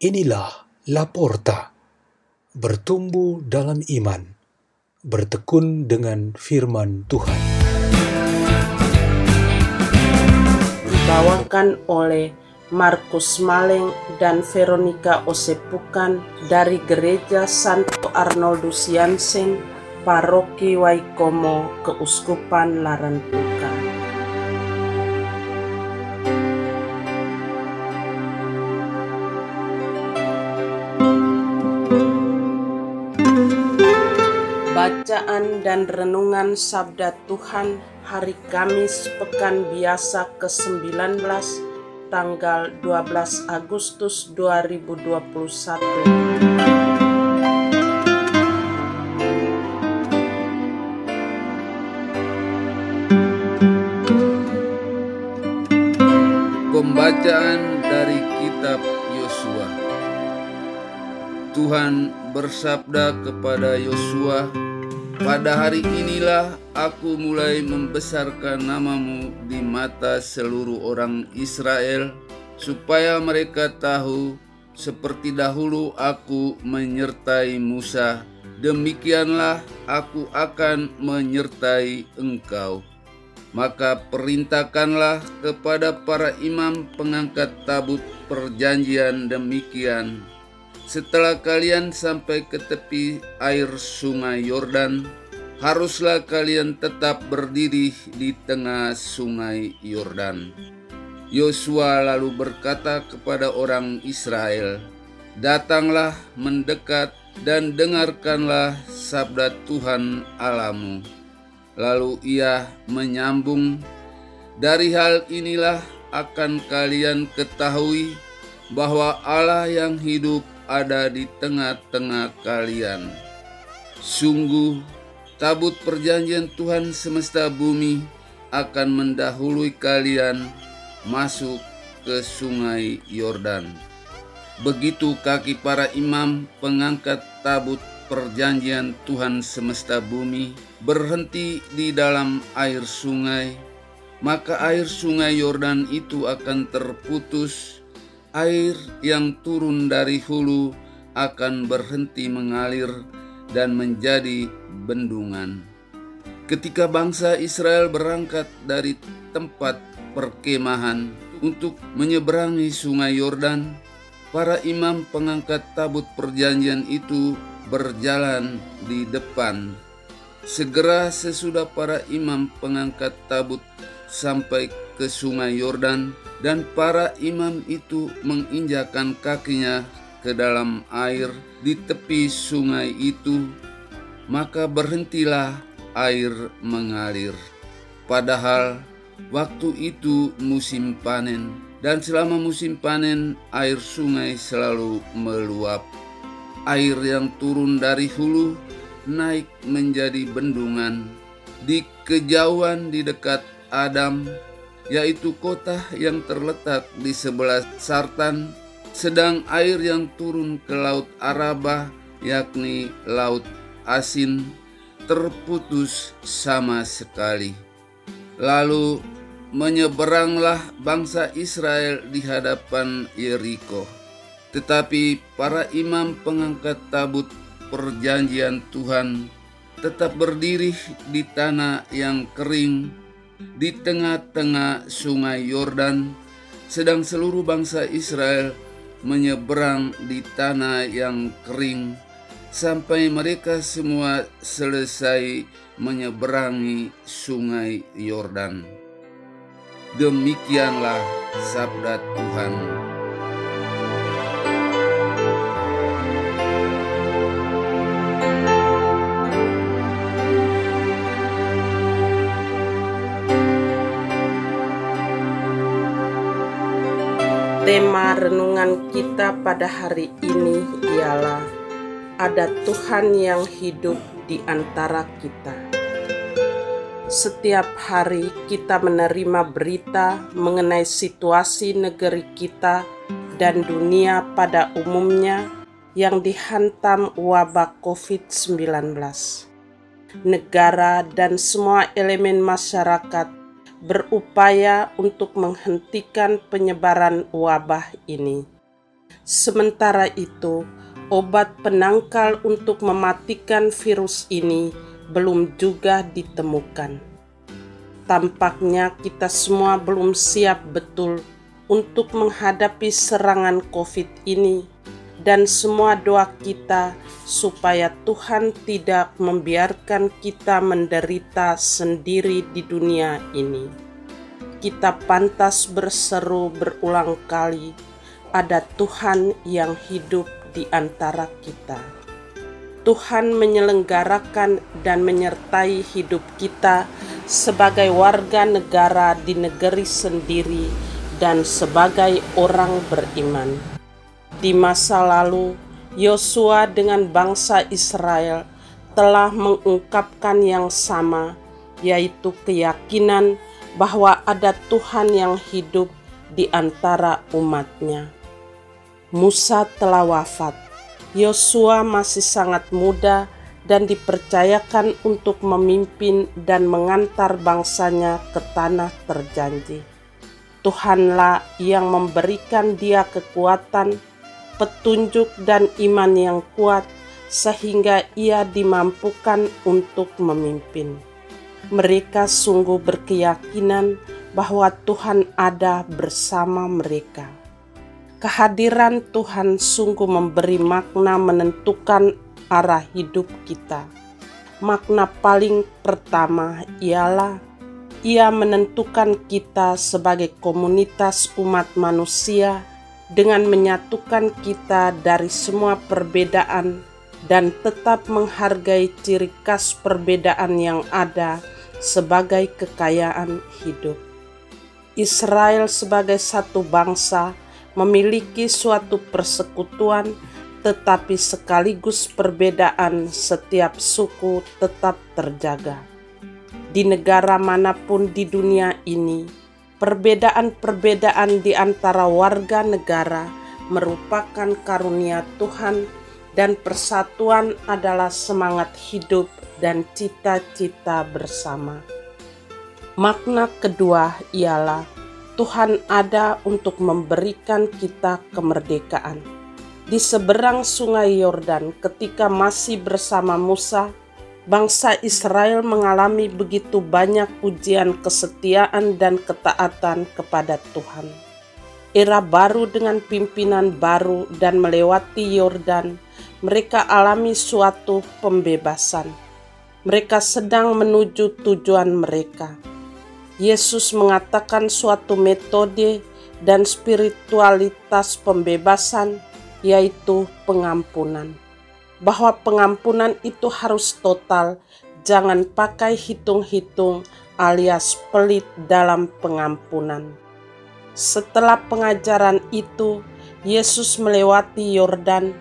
Inilah Laporta, bertumbuh dalam iman, bertekun dengan firman Tuhan. Dibawakan oleh Markus Maleng dan Veronica Osepukan dari Gereja Santo Arnoldus Jansen, Paroki Waikomo, Keuskupan Larantuka. Bacaan dan Renungan Sabda Tuhan Hari Kamis Pekan Biasa ke-19 tanggal 12 Agustus 2021 Pembacaan dari kitab Yosua. Tuhan bersabda kepada Yosua, "Pada hari inilah aku mulai membesarkan namamu di mata seluruh orang Israel, supaya mereka tahu seperti dahulu aku menyertai Musa, demikianlah aku akan menyertai engkau." maka perintahkanlah kepada para imam pengangkat tabut perjanjian demikian. Setelah kalian sampai ke tepi air sungai Yordan, haruslah kalian tetap berdiri di tengah sungai Yordan. Yosua lalu berkata kepada orang Israel, "Datanglah mendekat dan dengarkanlah sabda Tuhan Alamu." Lalu ia menyambung, "Dari hal inilah akan kalian ketahui bahwa Allah yang hidup ada di tengah-tengah kalian. Sungguh, tabut perjanjian Tuhan semesta bumi akan mendahului kalian masuk ke sungai Yordan." Begitu kaki para imam pengangkat tabut perjanjian Tuhan semesta bumi berhenti di dalam air sungai, maka air sungai Yordan itu akan terputus. Air yang turun dari hulu akan berhenti mengalir dan menjadi bendungan. Ketika bangsa Israel berangkat dari tempat perkemahan untuk menyeberangi sungai Yordan, para imam pengangkat tabut perjanjian itu berjalan di depan. Segera sesudah para imam pengangkat tabut sampai ke sungai Yordan dan para imam itu menginjakan kakinya ke dalam air di tepi sungai itu, maka berhentilah air mengalir. Padahal waktu itu musim panen, dan selama musim panen air sungai selalu meluap. Air yang turun dari hulu naik menjadi bendungan di kejauhan di dekat Adam, yaitu kota yang terletak di sebelah Sartan, sedang air yang turun ke Laut Araba, yakni Laut Asin, terputus sama sekali. Lalu menyeberanglah bangsa Israel di hadapan Yeriko tetapi para imam pengangkat tabut perjanjian Tuhan tetap berdiri di tanah yang kering di tengah-tengah sungai Yordan, sedang seluruh bangsa Israel menyeberang di tanah yang kering sampai mereka semua selesai menyeberangi sungai Yordan. Demikianlah sabda Tuhan. Tema renungan kita pada hari ini ialah ada Tuhan yang hidup di antara kita. Setiap hari kita menerima berita mengenai situasi negeri kita dan dunia pada umumnya yang dihantam wabah COVID-19. Negara dan semua elemen masyarakat berupaya untuk menghentikan penyebaran wabah ini. Sementara itu, obat penangkal untuk mematikan virus ini belum juga ditemukan. Tampaknya kita semua belum siap betul untuk menghadapi serangan COVID ini, dan semua doa kita supaya Tuhan tidak membiarkan kita menderita sendiri di dunia ini. Kita pantas berseru berulang kali, "Ada Tuhan yang hidup di antara kita. Tuhan menyelenggarakan dan menyertai hidup kita sebagai warga negara di negeri sendiri dan sebagai orang beriman. Di masa lalu, Yosua dengan bangsa Israel telah mengungkapkan yang sama, yaitu keyakinan bahwa ada Tuhan yang hidup di antara umatnya. Musa telah wafat. Yosua masih sangat muda dan dipercayakan untuk memimpin dan mengantar bangsanya ke tanah terjanji. Tuhanlah yang memberikan dia kekuatan, petunjuk, dan iman yang kuat, sehingga ia dimampukan untuk memimpin. Mereka sungguh berkeyakinan bahwa Tuhan ada bersama mereka kehadiran Tuhan sungguh memberi makna menentukan arah hidup kita. Makna paling pertama ialah ia menentukan kita sebagai komunitas umat manusia dengan menyatukan kita dari semua perbedaan dan tetap menghargai ciri khas perbedaan yang ada sebagai kekayaan hidup. Israel sebagai satu bangsa memiliki suatu persekutuan, tetapi sekaligus perbedaan setiap suku tetap terjaga. Di negara mana pun di dunia ini, perbedaan-perbedaan di antara warga negara merupakan karunia Tuhan, dan persatuan adalah semangat hidup dan cita-cita bersama. Makna kedua ialah Tuhan ada untuk memberikan kita kemerdekaan. Di seberang Sungai Yordan, ketika masih bersama Musa, bangsa Israel mengalami begitu banyak ujian kesetiaan dan ketaatan kepada Tuhan. Era baru dengan pimpinan baru dan melewati Yordan, mereka alami suatu pembebasan. Mereka sedang menuju tujuan mereka Yesus mengatakan suatu metode dan spiritualitas pembebasan, yaitu pengampunan. Bahwa pengampunan itu harus total, jangan pakai hitung-hitung alias pelit dalam pengampunan. Setelah pengajaran itu, Yesus melewati Yordan,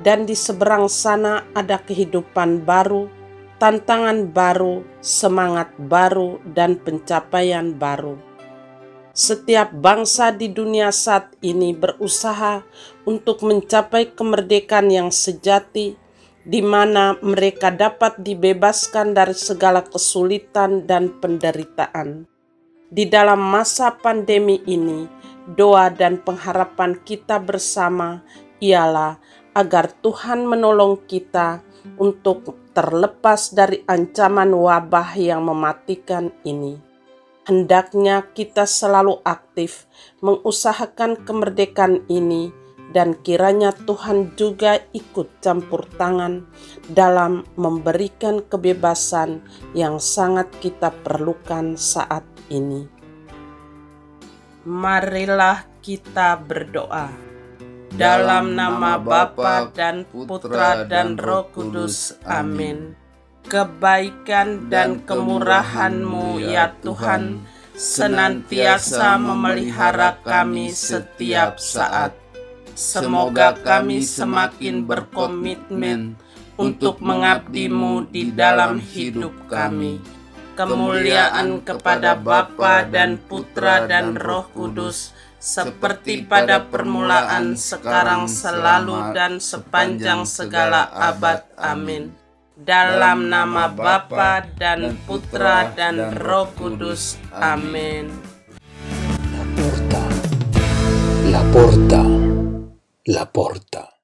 dan di seberang sana ada kehidupan baru tantangan baru, semangat baru, dan pencapaian baru. Setiap bangsa di dunia saat ini berusaha untuk mencapai kemerdekaan yang sejati, di mana mereka dapat dibebaskan dari segala kesulitan dan penderitaan. Di dalam masa pandemi ini, doa dan pengharapan kita bersama ialah agar Tuhan menolong kita untuk terlepas dari ancaman wabah yang mematikan ini. Hendaknya kita selalu aktif mengusahakan kemerdekaan ini dan kiranya Tuhan juga ikut campur tangan dalam memberikan kebebasan yang sangat kita perlukan saat ini. Marilah kita berdoa. Dalam nama Bapa dan Putra dan Roh Kudus. Amin. Kebaikan dan kemurahan-Mu ya Tuhan senantiasa memelihara kami setiap saat. Semoga kami semakin berkomitmen untuk mengabdimu di dalam hidup kami. Kemuliaan kepada Bapa dan Putra dan Roh Kudus, seperti pada permulaan, sekarang, selalu, dan sepanjang segala abad. Amin. Dalam nama Bapa dan Putra dan Roh Kudus. Amin. La porta, la porta, La Porta.